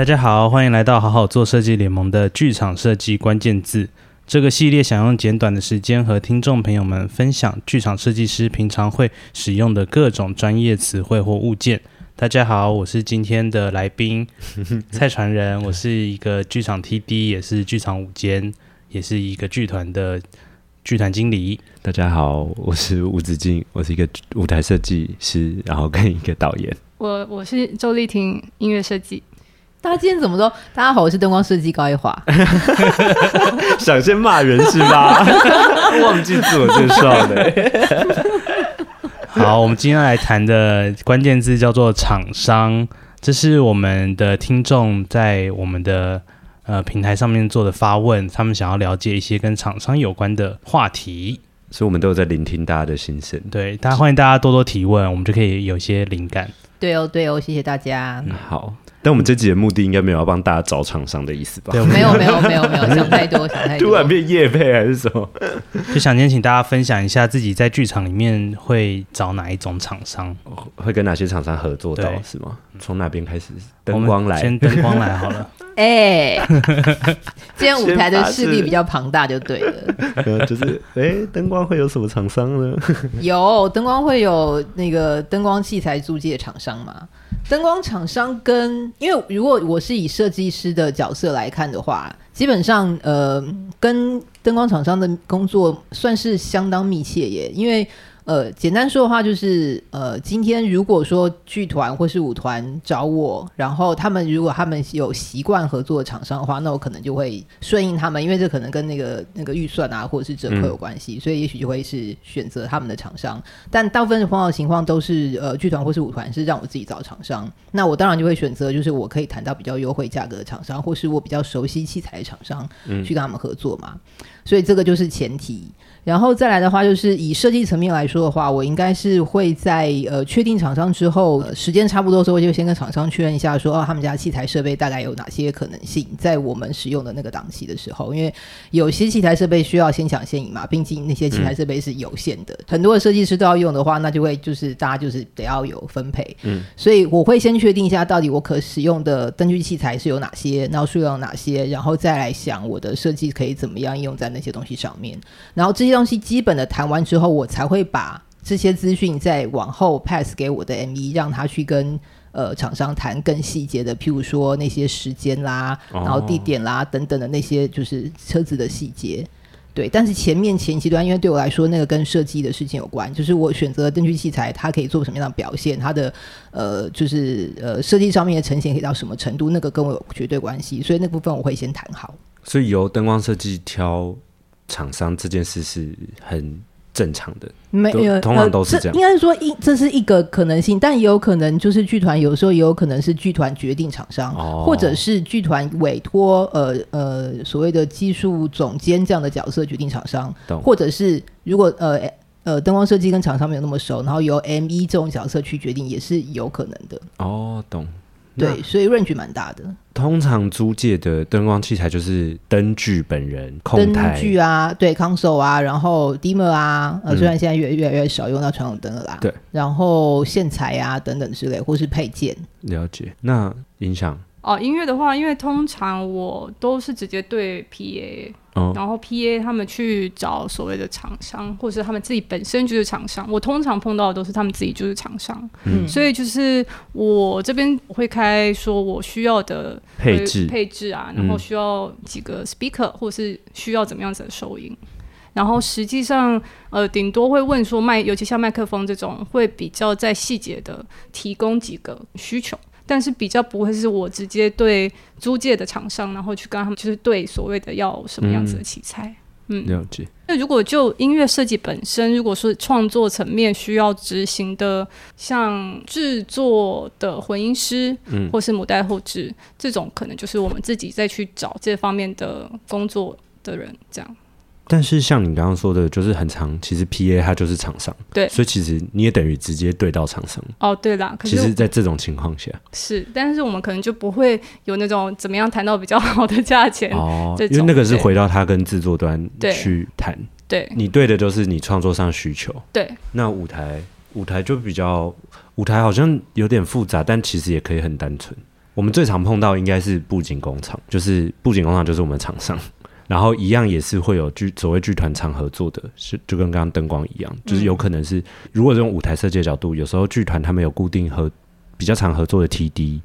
大家好，欢迎来到好好做设计联盟的剧场设计关键字。这个系列想用简短的时间和听众朋友们分享剧场设计师平常会使用的各种专业词汇或物件。大家好，我是今天的来宾 蔡传仁，我是一个剧场 TD，也是剧场舞间，也是一个剧团的剧团经理。大家好，我是吴子敬，我是一个舞台设计师，然后跟一个导演。我我是周丽婷，音乐设计。大家今天怎么说？大家好，我是灯光设计高一华。想先骂人是吧？忘记自我介绍了。好，我们今天来谈的关键字叫做厂商，这是我们的听众在我们的呃平台上面做的发问，他们想要了解一些跟厂商有关的话题，所以我们都有在聆听大家的心声。对，大家欢迎大家多多提问，我们就可以有一些灵感。对哦，对哦，谢谢大家。嗯、好。但我们这集的目的应该没有要帮大家找厂商的意思吧？对，没有 没有没有没有想太多，想太多。突然变业配还是什么？就想先请大家分享一下自己在剧场里面会找哪一种厂商，会跟哪些厂商合作到是吗？从哪边开始？灯光来，先灯光来好了。哎、欸，今天舞台的势力比较庞大，就对了。就是哎，灯、欸、光会有什么厂商呢？有灯光会有那个灯光器材租借厂商嘛？灯光厂商跟，因为如果我是以设计师的角色来看的话，基本上呃，跟灯光厂商的工作算是相当密切耶，因为。呃，简单说的话就是，呃，今天如果说剧团或是舞团找我，然后他们如果他们有习惯合作的厂商的话，那我可能就会顺应他们，因为这可能跟那个那个预算啊或者是折扣有关系，嗯、所以也许就会是选择他们的厂商。但大部分的碰到情况都是，呃，剧团或是舞团是让我自己找厂商，那我当然就会选择就是我可以谈到比较优惠价格的厂商，或是我比较熟悉器材的厂商，去跟他们合作嘛。嗯、所以这个就是前提。然后再来的话，就是以设计层面来说的话，我应该是会在呃确定厂商之后，呃、时间差不多的时候，就先跟厂商确认一下说，说哦，他们家器材设备大概有哪些可能性，在我们使用的那个档期的时候，因为有些器材设备需要先抢先赢嘛，毕竟那些器材设备是有限的，嗯、很多的设计师都要用的话，那就会就是大家就是得要有分配，嗯，所以我会先确定一下到底我可使用的灯具器材是有哪些，然后数量有哪些，然后再来想我的设计可以怎么样应用在那些东西上面，然后这些。东西基本的谈完之后，我才会把这些资讯再往后 pass 给我的 M 一让他去跟呃厂商谈更细节的，譬如说那些时间啦，然后地点啦等等的那些就是车子的细节。对，但是前面前期端，因为对我来说那个跟设计的事情有关，就是我选择灯具器材，它可以做什么样的表现，它的呃就是呃设计上面的呈现可以到什么程度，那个跟我有绝对关系，所以那部分我会先谈好。所以由灯光设计挑。厂商这件事是很正常的，没有，通常都是这样。应该是说一，这是一个可能性，但也有可能就是剧团有时候也有可能是剧团决定厂商，哦、或者是剧团委托呃呃所谓的技术总监这样的角色决定厂商，或者是如果呃呃灯光设计跟厂商没有那么熟，然后由 ME 这种角色去决定也是有可能的。哦，懂。对，所以 range 蛮大的。通常租借的灯光器材就是灯具本人、控台、灯具啊，对，console 啊，然后 dimmer 啊，呃，虽然现在越越来越少用到传统灯了啦，对，然后线材啊等等之类，或是配件。了解。那音响哦，音乐的话，因为通常我都是直接对 PA。哦、然后 PA 他们去找所谓的厂商，或者是他们自己本身就是厂商。我通常碰到的都是他们自己就是厂商，嗯，所以就是我这边会开说我需要的配置配置啊，然后需要几个 speaker，或是需要怎么样子的收音。嗯、然后实际上呃，顶多会问说麦，尤其像麦克风这种，会比较在细节的提供几个需求。但是比较不会是我直接对租借的厂商，然后去跟他们就是对所谓的要什么样子的器材，嗯，了解。那如果就音乐设计本身，如果是创作层面需要执行的，像制作的混音师，嗯，或是母带后制这种，可能就是我们自己再去找这方面的工作的人，这样。但是像你刚刚说的，就是很长，其实 P A 它就是厂商，对，所以其实你也等于直接对到厂商。哦，对啦，可是其实，在这种情况下。是，但是我们可能就不会有那种怎么样谈到比较好的价钱哦，因为那个是回到他跟制作端去谈，对，你对的就是你创作上需求，对。那舞台舞台就比较舞台好像有点复杂，但其实也可以很单纯。我们最常碰到应该是布景工厂，就是布景工厂就是我们厂商，然后一样也是会有剧所谓剧团常合作的，是就跟刚刚灯光一样，就是有可能是如果这种舞台设计的角度，有时候剧团他们有固定和比较常合作的 TD，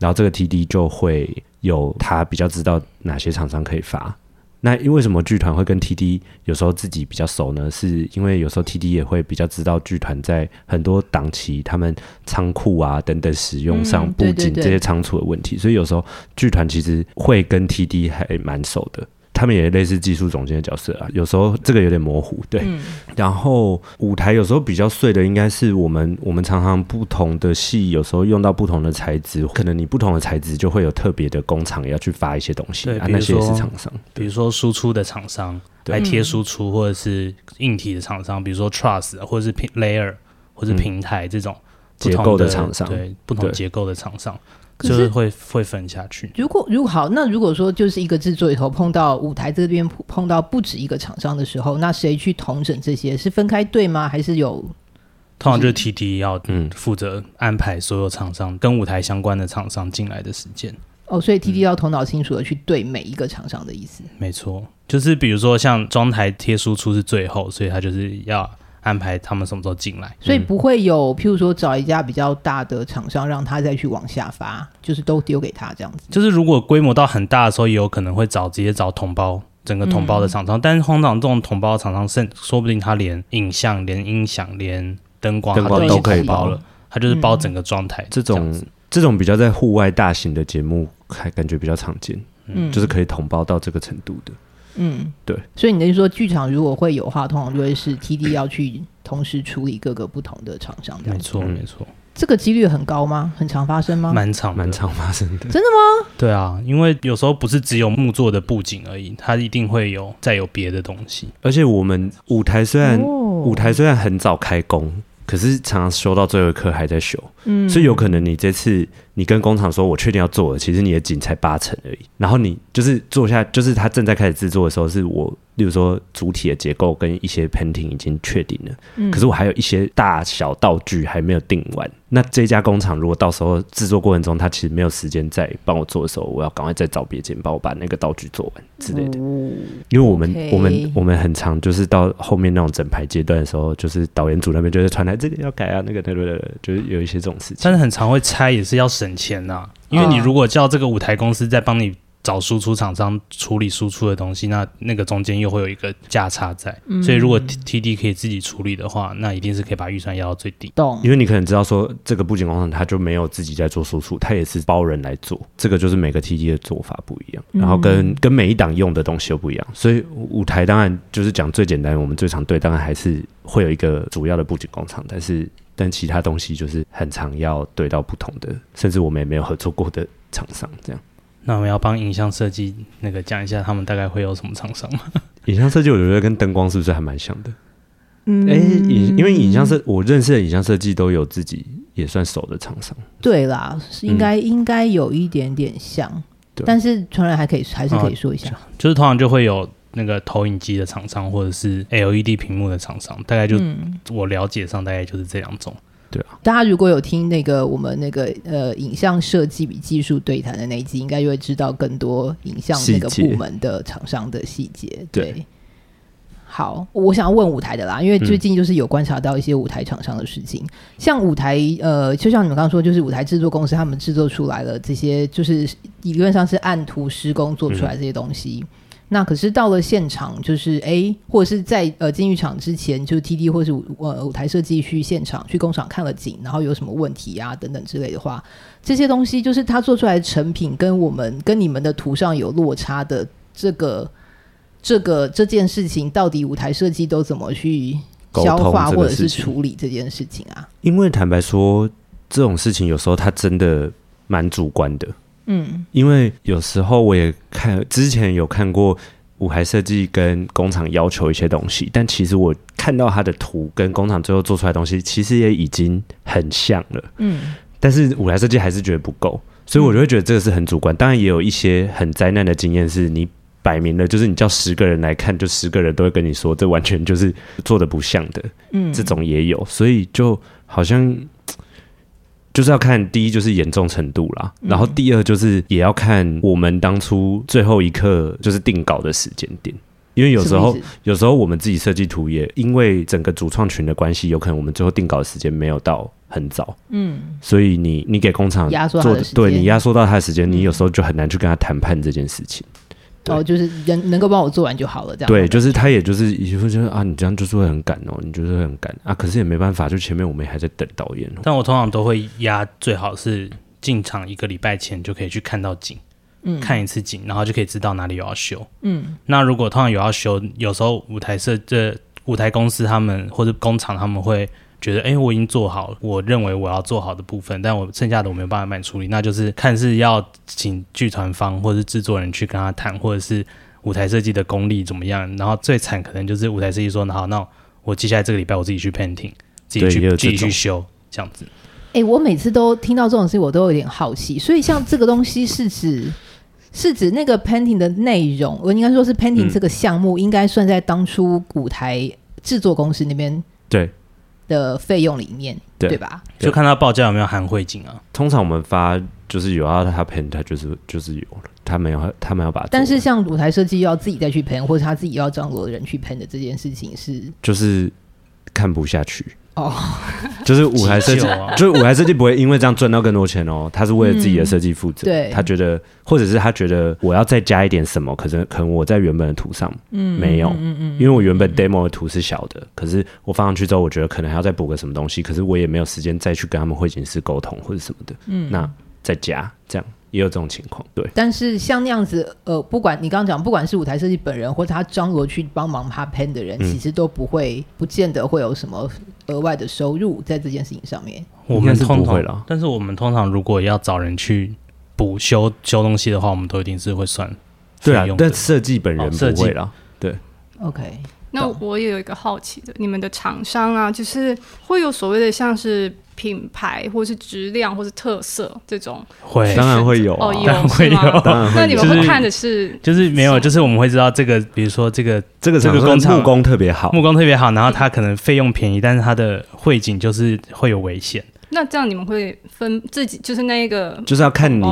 然后这个 TD 就会有他比较知道哪些厂商可以发。那因为什么剧团会跟 TD 有时候自己比较熟呢？是因为有时候 TD 也会比较知道剧团在很多档期他们仓库啊等等使用上布景这些仓储的问题，所以有时候剧团其实会跟 TD 还蛮熟的。他们也类似技术总监的角色啊，有时候这个有点模糊，对。嗯、然后舞台有时候比较碎的，应该是我们我们常常不同的戏，有时候用到不同的材质，可能你不同的材质就会有特别的工厂要去发一些东西，对，啊、那些也是厂商，比如说输出的厂商来贴输出，或者是硬体的厂商，比如说 Trust 或者是平 layer 或者平台这种结构的厂商，对，不同结构的厂商。就是会会分下去。如果如果好，那如果说就是一个制作里头碰到舞台这边碰到不止一个厂商的时候，那谁去统整这些？是分开对吗？还是有？通常就是 TD 要嗯负责安排所有厂商跟舞台相关的厂商进来的时间。哦，所以 TD 要头脑清楚的去对每一个厂商的意思。嗯、没错，就是比如说像装台贴输出是最后，所以他就是要。安排他们什么时候进来，所以不会有，譬如说找一家比较大的厂商，让他再去往下发，就是都丢给他这样子。就是如果规模到很大的时候，也有可能会找直接找同胞，整个同胞的厂商。嗯、但是通常这种同胞的厂商，甚说不定他连影像、连音响、连灯光，灯光都可以包了，他就是包整个装台。这种这种比较在户外大型的节目，还感觉比较常见，嗯，就是可以同胞到这个程度的。嗯，对，所以你的意思说，剧场如果会有话，通常就会是 TD 要去同时处理各个不同的厂商。没错，没错。这个几率很高吗？很常发生吗？蛮常，蛮常发生的。真的吗？对啊，因为有时候不是只有木作的布景而已，它一定会有再有别的东西。而且我们舞台虽然、哦、舞台虽然很早开工，可是常常修到最后一刻还在修。嗯，所以有可能你这次。你跟工厂说，我确定要做了，其实你的景才八成而已。然后你就是做下，就是他正在开始制作的时候，是我，例如说主体的结构跟一些 painting 已经确定了，嗯，可是我还有一些大小道具还没有定完。那这家工厂如果到时候制作过程中，他其实没有时间再帮我做的时候，我要赶快再找别间帮我把那个道具做完之类的。哦，因为我们 okay 我们我们很常就是到后面那种整排阶段的时候，就是导演组那边就是传来这个要改啊，那个那个就是有一些这种事情。但是很常会拆，也是要省钱呐、啊，因为你如果叫这个舞台公司再帮你找输出厂商处理输出的东西，那那个中间又会有一个价差在。嗯、所以如果 TD 可以自己处理的话，那一定是可以把预算压到最低。懂？因为你可能知道说，这个布景工厂他就没有自己在做输出，他也是包人来做。这个就是每个 TD 的做法不一样，然后跟、嗯、跟每一档用的东西又不一样。所以舞台当然就是讲最简单，我们最常对，当然还是会有一个主要的布景工厂，但是。但其他东西就是很常要对到不同的，甚至我们也没有合作过的厂商这样。那我们要帮影像设计那个讲一下，他们大概会有什么厂商吗？影像设计我觉得跟灯光是不是还蛮像的？嗯，哎、欸，影因为影像设我认识的影像设计都有自己也算熟的厂商。对啦，是应该、嗯、应该有一点点像，但是传人还可以还是可以说一下，啊、就是通常就会有。那个投影机的厂商，或者是 LED 屏幕的厂商，大概就、嗯、我了解上大概就是这两种。对啊，大家如果有听那个我们那个呃影像设计与技术对谈的那一集，应该就会知道更多影像那个部门的厂商的细节。对，对。好，我想要问舞台的啦，因为最近就是有观察到一些舞台厂商的事情，嗯、像舞台呃，就像你们刚刚说，就是舞台制作公司他们制作出来了这些，就是理论上是按图施工做出来这些东西。嗯那可是到了现场，就是哎，或者是在呃进剧场之前，就是 TD 或是舞呃舞台设计去现场去工厂看了景，然后有什么问题啊等等之类的话，这些东西就是他做出来的成品跟我们跟你们的图上有落差的这个这个这件事情，到底舞台设计都怎么去消化或者是处理这件事情啊？因为坦白说，这种事情有时候它真的蛮主观的。嗯，因为有时候我也看之前有看过舞台设计跟工厂要求一些东西，但其实我看到他的图跟工厂最后做出来的东西，其实也已经很像了。嗯，但是舞台设计还是觉得不够，所以我就会觉得这个是很主观。当然也有一些很灾难的经验，是你摆明了就是你叫十个人来看，就十个人都会跟你说这完全就是做的不像的。嗯，这种也有，所以就好像。就是要看第一就是严重程度啦，嗯、然后第二就是也要看我们当初最后一刻就是定稿的时间点，因为有时候有时候我们自己设计图也因为整个主创群的关系，有可能我们最后定稿的时间没有到很早，嗯，所以你你给工厂做的对你压缩到他的时间，你有时候就很难去跟他谈判这件事情。哦，就是人能够帮我做完就好了，这样。对，就是他，也就是以后就是啊，你这样就是会很赶哦，你就是会很赶啊。可是也没办法，就前面我们还在等导演。但我通常都会压，最好是进场一个礼拜前就可以去看到景，嗯，看一次景，然后就可以知道哪里有要修。嗯，那如果通常有要修，有时候舞台设这舞台公司他们或者工厂他们会。觉得哎、欸，我已经做好了，我认为我要做好的部分，但我剩下的我没有办法帮你处理，那就是看是要请剧团方或者是制作人去跟他谈，或者是舞台设计的功力怎么样。然后最惨可能就是舞台设计说，好，那我接下来这个礼拜我自己去 painting，自己去自己去修这样子。哎、欸，我每次都听到这种事，我都有点好奇。所以像这个东西是指是指那个 painting 的内容，我应该说是 painting 这个项目应该算在当初舞台制作公司那边对。的费用里面，对，对吧？就看他报价有没有含汇金啊。通常我们发就是有要他喷，他就是就是有了，他没有他没有把。但是像舞台设计要自己再去喷，或者他自己要张罗的人去喷的这件事情是，就是看不下去。哦，就是舞台设计，啊、就是舞台设计不会因为这样赚到更多钱哦。他是为了自己的设计负责，他觉得，或者是他觉得我要再加一点什么，可是可能我在原本的图上，嗯，没有，嗯嗯，嗯，因为我原本 demo 的图是小的，可是我放上去之后，我觉得可能还要再补个什么东西，可是我也没有时间再去跟他们会景师沟通或者什么的，嗯，那再加这样。也有这种情况，对。但是像那样子，呃，不管你刚刚讲，不管是舞台设计本人或者他张罗去帮忙他 pen 的人，嗯，其实都不会，不见得会有什么额外的收入在这件事情上面。我们通常。但是我们通常如果要找人去补修修东西的话，我们都一定是会算。对啊，但设计本人不会了。对。OK。那我也有一个好奇的，你们的厂商啊，就是会有所谓的像是。品牌或是质量或是特色这种会。当然会有哦，有 当然会有，那你们会看的是就是、就是、没有，就是我们会知道这个，比如说这个这个这个工厂木工特别好，木工特别好，然后它可能费用便宜，但是它的汇景就是会有危险。那这样你们会分自己就是那一个就是要看你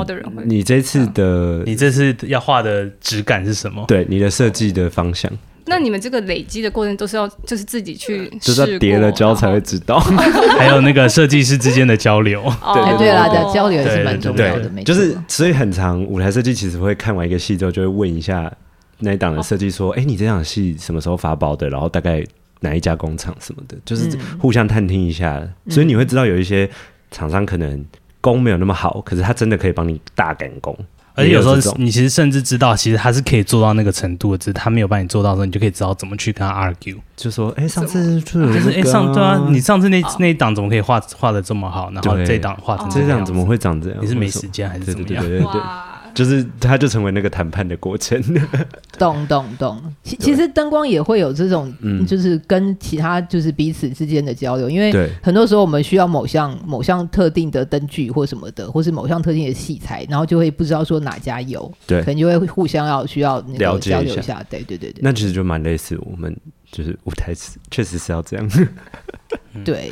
你这次的你这次要画的质感是什么？对，你的设计的方向。那你们这个累积的过程都是要，就是自己去，就是要叠了胶才会知道，还有那个设计师之间的交流，对对啦，交流也是蛮重要的，没。就是所以很长舞台设计其实会看完一个戏之后，就会问一下那一档的设计说，哎、你这场戏什么时候发包的？然后大概哪一家工厂什么的，就是互相探听一下。嗯、所以你会知道有一些厂商可能工没有那么好，可是他真的可以帮你大赶工。而且有时候你其实甚至知道，其实他是可以做到那个程度的，只是他没有帮你做到的时候，你就可以知道怎么去跟他 argue，就说：“哎、欸，上次就是哎、欸、上对啊，你上次那那一档怎么可以画画的这么好？然后这一档画成这样，怎么会长这样？你是没时间还是怎么样？”对对对对对就是，它就成为那个谈判的过程。懂懂懂。其其实灯光也会有这种，嗯，就是跟其他就是彼此之间的交流，因为很多时候我们需要某项某项特定的灯具或什么的，或是某项特定的器材，然后就会不知道说哪家有，对，可能就会互相要需要那个交流一下。对对对对。那其实就蛮类似，我们就是舞台确实是要这样。对。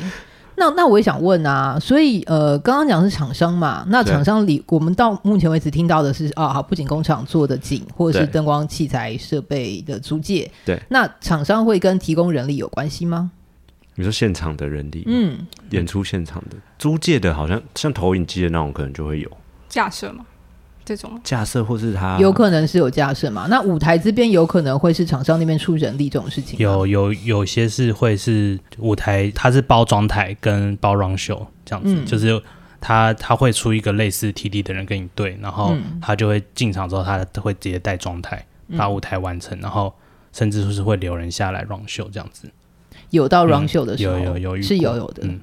那那我也想问啊，所以呃，刚刚讲是厂商嘛，那厂商里我们到目前为止听到的是啊，好，不仅工厂做的景，或者是灯光器材设备的租借。对，那厂商会跟提供人力有关系吗？你说现场的人力，嗯，演出现场的租借的，好像像投影机的那种，可能就会有架设吗？这种架设或是他有可能是有架设嘛？那舞台这边有可能会是厂商那边出人力这种事情？有有有些是会是舞台，它是包装台跟包 run show 这样子，嗯、就是他他会出一个类似 TD 的人跟你对，然后他就会进场之后，他会直接带装台把舞台完成，然后甚至说是会留人下来 run show 这样子。有到 run show 的时候，嗯、有有有是有有的，嗯，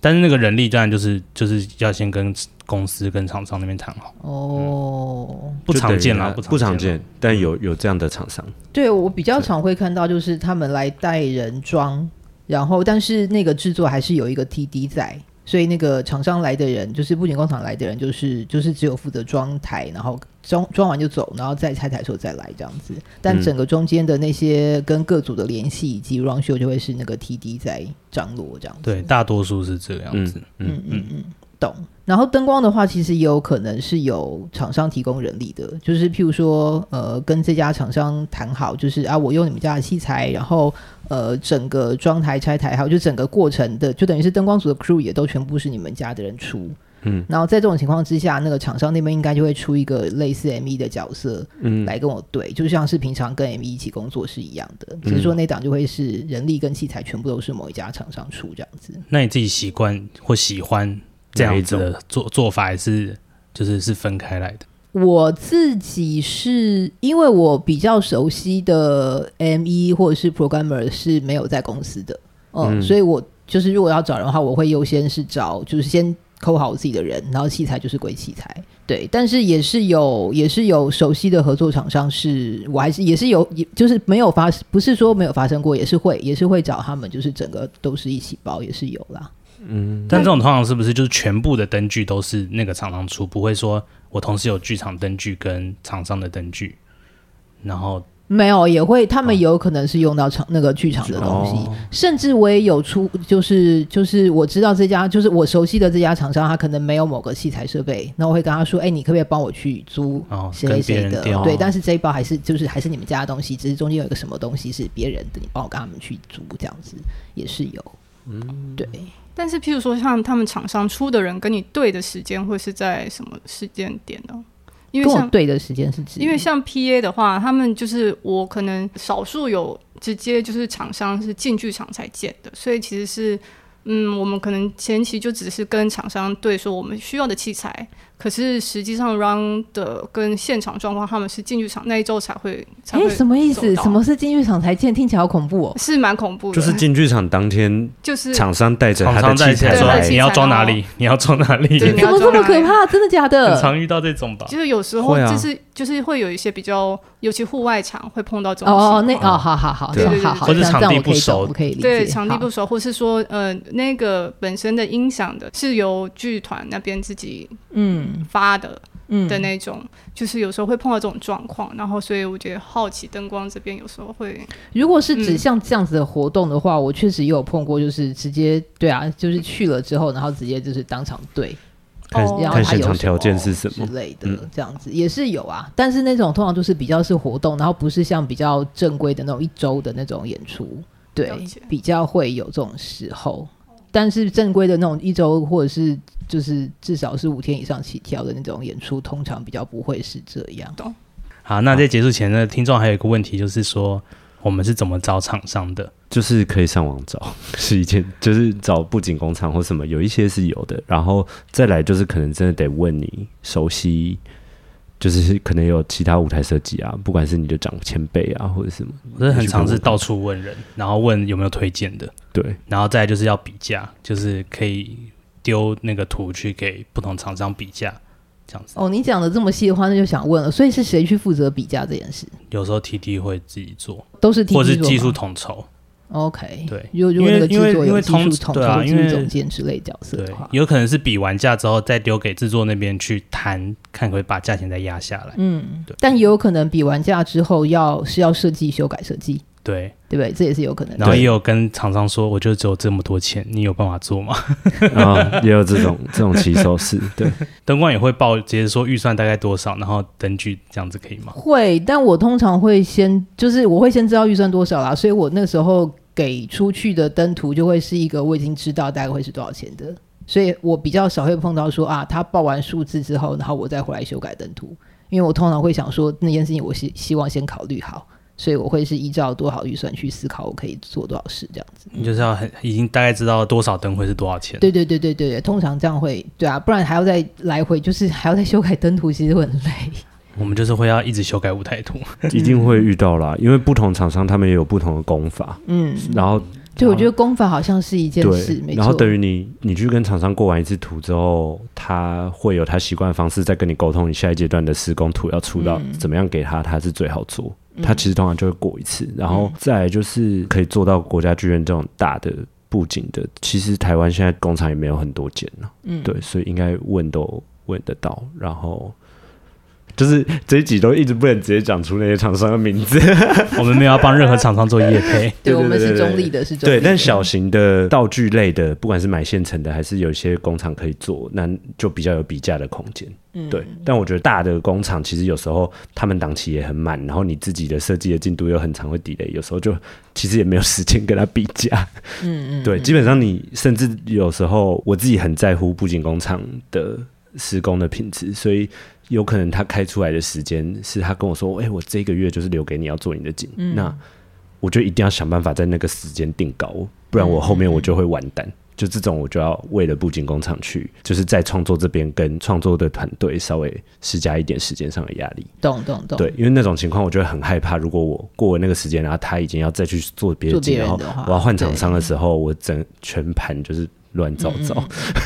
但是那个人力当然就是就是要先跟。公司跟厂商那边谈好。哦、嗯，不常见啦，不常见，但有有这样的厂商。对，我比较常会看到，就是他们来带人装，然后但是那个制作还是有一个 TD 在，所以那个厂商来的人，就是布景工厂来的人，就是就是只有负责装台，然后装装完就走，然后再拆台的时候再来这样子。但整个中间的那些跟各组的联系以及 run show 就会是那个 TD 在张罗这样子。对，大多数是这个样子。嗯嗯嗯。嗯嗯懂。然后灯光的话，其实也有可能是有厂商提供人力的，就是譬如说，呃，跟这家厂商谈好，就是啊，我用你们家的器材，然后呃，整个装台、拆台，还有就整个过程的，就等于是灯光组的 crew 也都全部是你们家的人出。嗯，然后在这种情况之下，那个厂商那边应该就会出一个类似 ME 的角色，嗯，来跟我对，就像是平常跟 ME 一起工作是一样的，只是说那档就会是人力跟器材全部都是某一家厂商出这样子。那你自己习惯或喜欢？这样子的做做法还是就是是分开来的。我自己是因为我比较熟悉的 ME 或者是 programmer 是没有在公司的，嗯，嗯，所以我就是如果要找人的话，我会优先是找就是先抠好我自己的人，然后器材就是归器材，对。但是也是有也是有熟悉的合作厂商，是我还是也是有，也就是没有发不是说没有发生过，也是会也是会找他们，就是整个都是一起包，也是有啦。嗯，但这种通常是不是就是全部的灯具都是那个厂商出，不会说我同时有剧场灯具跟厂商的灯具，然后没有也会，他们有可能是用到厂那个剧场的东西，哦，甚至我也有出，就是就是我知道这家就是我熟悉的这家厂商，他可能没有某个器材设备，那我会跟他说，哎，你可不可以帮我去租谁谁的？对，但是这一包还是就是还是你们家的东西，只是中间有一个什么东西是别人的，你帮我跟他们去租这样子也是有，嗯，对。但是，譬如说，像他们厂商出的人跟你对的时间会是在什么时间点呢？因为像对的时间是指，因为像 PA 的话，他们就是我可能少数有直接就是厂商是进剧场才见的，所以其实是嗯，我们可能前期就只是跟厂商对说我们需要的器材。可是实际上，run 的跟现场状况，他们是进剧场那一周才会。哎、欸，什么意思？什么是进剧场才见？听起来好恐怖哦。是蛮恐怖的。就是进剧场当天，就是厂商带着他的器材说：“你要装哪里？你要装哪里？” 怎么这么可怕？真的假的？很常遇到这种吧。就是有时候就是、啊、就是会有一些比较，尤其户外场会碰到这种。哦，那哦，好好好，对对对，好好或者场地不熟，可以理解。对，场地不熟，或是说呃，那个本身的音响的是由剧团那边自己嗯发的。嗯的那种，就是有时候会碰到这种状况，然后所以我觉得好奇灯光这边有时候会，如果是指像这样子的活动的话，嗯、我确实也有碰过，就是直接对啊，就是去了之后，然后直接就是当场对，看看现场条件是什么之类的，这样子也是有啊。但是那种通常都是比较是活动，然后不是像比较正规的那种一周的那种演出，对，比较会有这种时候。但是正规的那种一周或者是就是至少是五天以上起跳的那种演出，通常比较不会是这样。懂。好，那在结束前呢，听众还有一个问题，就是说我们是怎么找厂商的？就是可以上网找，是一件就是找布景工厂或什么，有一些是有的。然后再来就是可能真的得问你熟悉。就是可能有其他舞台设计啊，不管是你的长前辈啊，或者什么，我是很常是到处问人，然后问有没有推荐的，对，然后再就是要比价，就是可以丢那个图去给不同厂商比价，这样子。哦，你讲的这么细的话，那就想问了，所以是谁去负责比价这件事？有时候 T T 会自己做，都是 T T 或是技术统筹。OK，对，因为因为因为因为通对啊，因为总监之类角色的话，有可能是比完价之后再丢给制作那边去谈，看可不可以把价钱再压下来。嗯，对。但也有可能比完价之后要是要设计修改设计，对对不对？这也是有可能。然后也有跟厂商说，我就只有这么多钱，你有办法做吗？然 后，也有这种这种起手式。对，灯光也会报，直接说预算大概多少，然后灯具这样子可以吗？会，但我通常会先就是我会先知道预算多少啦，所以我那时候。给出去的灯图就会是一个我已经知道大概会是多少钱的，所以我比较少会碰到说啊，他报完数字之后，然后我再回来修改灯图，因为我通常会想说那件事情我希希望先考虑好，所以我会是依照多少预算去思考我可以做多少事这样子。你就是要很已经大概知道多少灯会是多少钱。对对对对对对，通常这样会对啊，不然还要再来回，就是还要再修改灯图，其实会很累。我们就是会要一直修改舞台图，一定会遇到啦，因为不同厂商他们也有不同的功法，嗯，然后对我觉得功法好像是一件事，没错。然后等于你，你去跟厂商过完一次图之后，他会有他习惯的方式再跟你沟通，你下一阶段的施工图要出到怎么样给他，他是最好做。他其实通常就会过一次，然后再来就是可以做到国家剧院这种大的布景的，其实台湾现在工厂也没有很多间了，嗯，对，所以应该问都问得到，然后。就是这一集都一直不能直接讲出那些厂商的名字。我们没有要帮任何厂商做业配，对，我们是中立的，是中立的。对，但小型的道具类的，不管是买现成的，还是有一些工厂可以做，那就比较有比价的空间。嗯，对。但我觉得大的工厂其实有时候他们档期也很满，然后你自己的设计的进度又很长，会 delay，有时候就其实也没有时间跟他比价。嗯嗯，对，基本上你甚至有时候我自己很在乎布景工厂的施工的品质，所以。有可能他开出来的时间是他跟我说：“哎、欸，我这个月就是留给你要做你的景，嗯、那我就一定要想办法在那个时间定稿，不然我后面我就会完蛋。嗯嗯嗯”就这种，我就要为了布景工厂去，就是在创作这边跟创作的团队稍微施加一点时间上的压力。懂懂懂。对，因为那种情况，我就会很害怕。如果我过了那个时间，然后他已经要再去做别的景，然后我要换厂商的时候，我整全盘就是乱糟糟。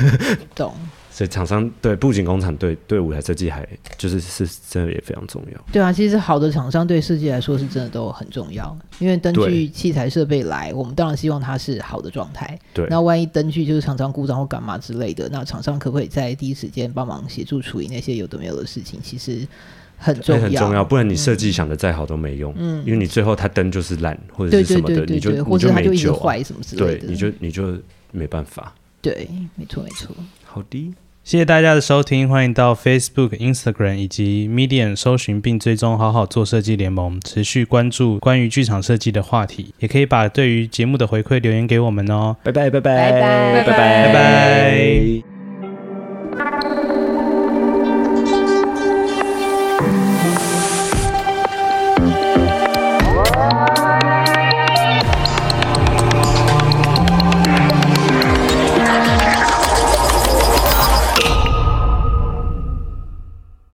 嗯嗯 懂。所以厂商对布景工厂对对舞台设计还就是是真的也非常重要。对啊，其实好的厂商对设计来说是真的都很重要，因为灯具器材设备来，我们当然希望它是好的状态。对，那万一灯具就是常常故障或干嘛之类的，那厂商可不可以在第一时间帮忙协助处理那些有的没有的事情？其实很重要，很重要。不然你设计想的再好都没用，嗯，因为你最后它灯就是烂或者是什么的，你就或者它就一直坏什么之类的，对，你就你就没办法。对，没错没错。好的。谢谢大家的收听，欢迎到 Facebook、Instagram 以及 Medium 搜寻并追踪“好好做设计联盟”，持续关注关于剧场设计的话题。也可以把对于节目的回馈留言给我们哦。拜拜拜拜拜拜拜拜拜。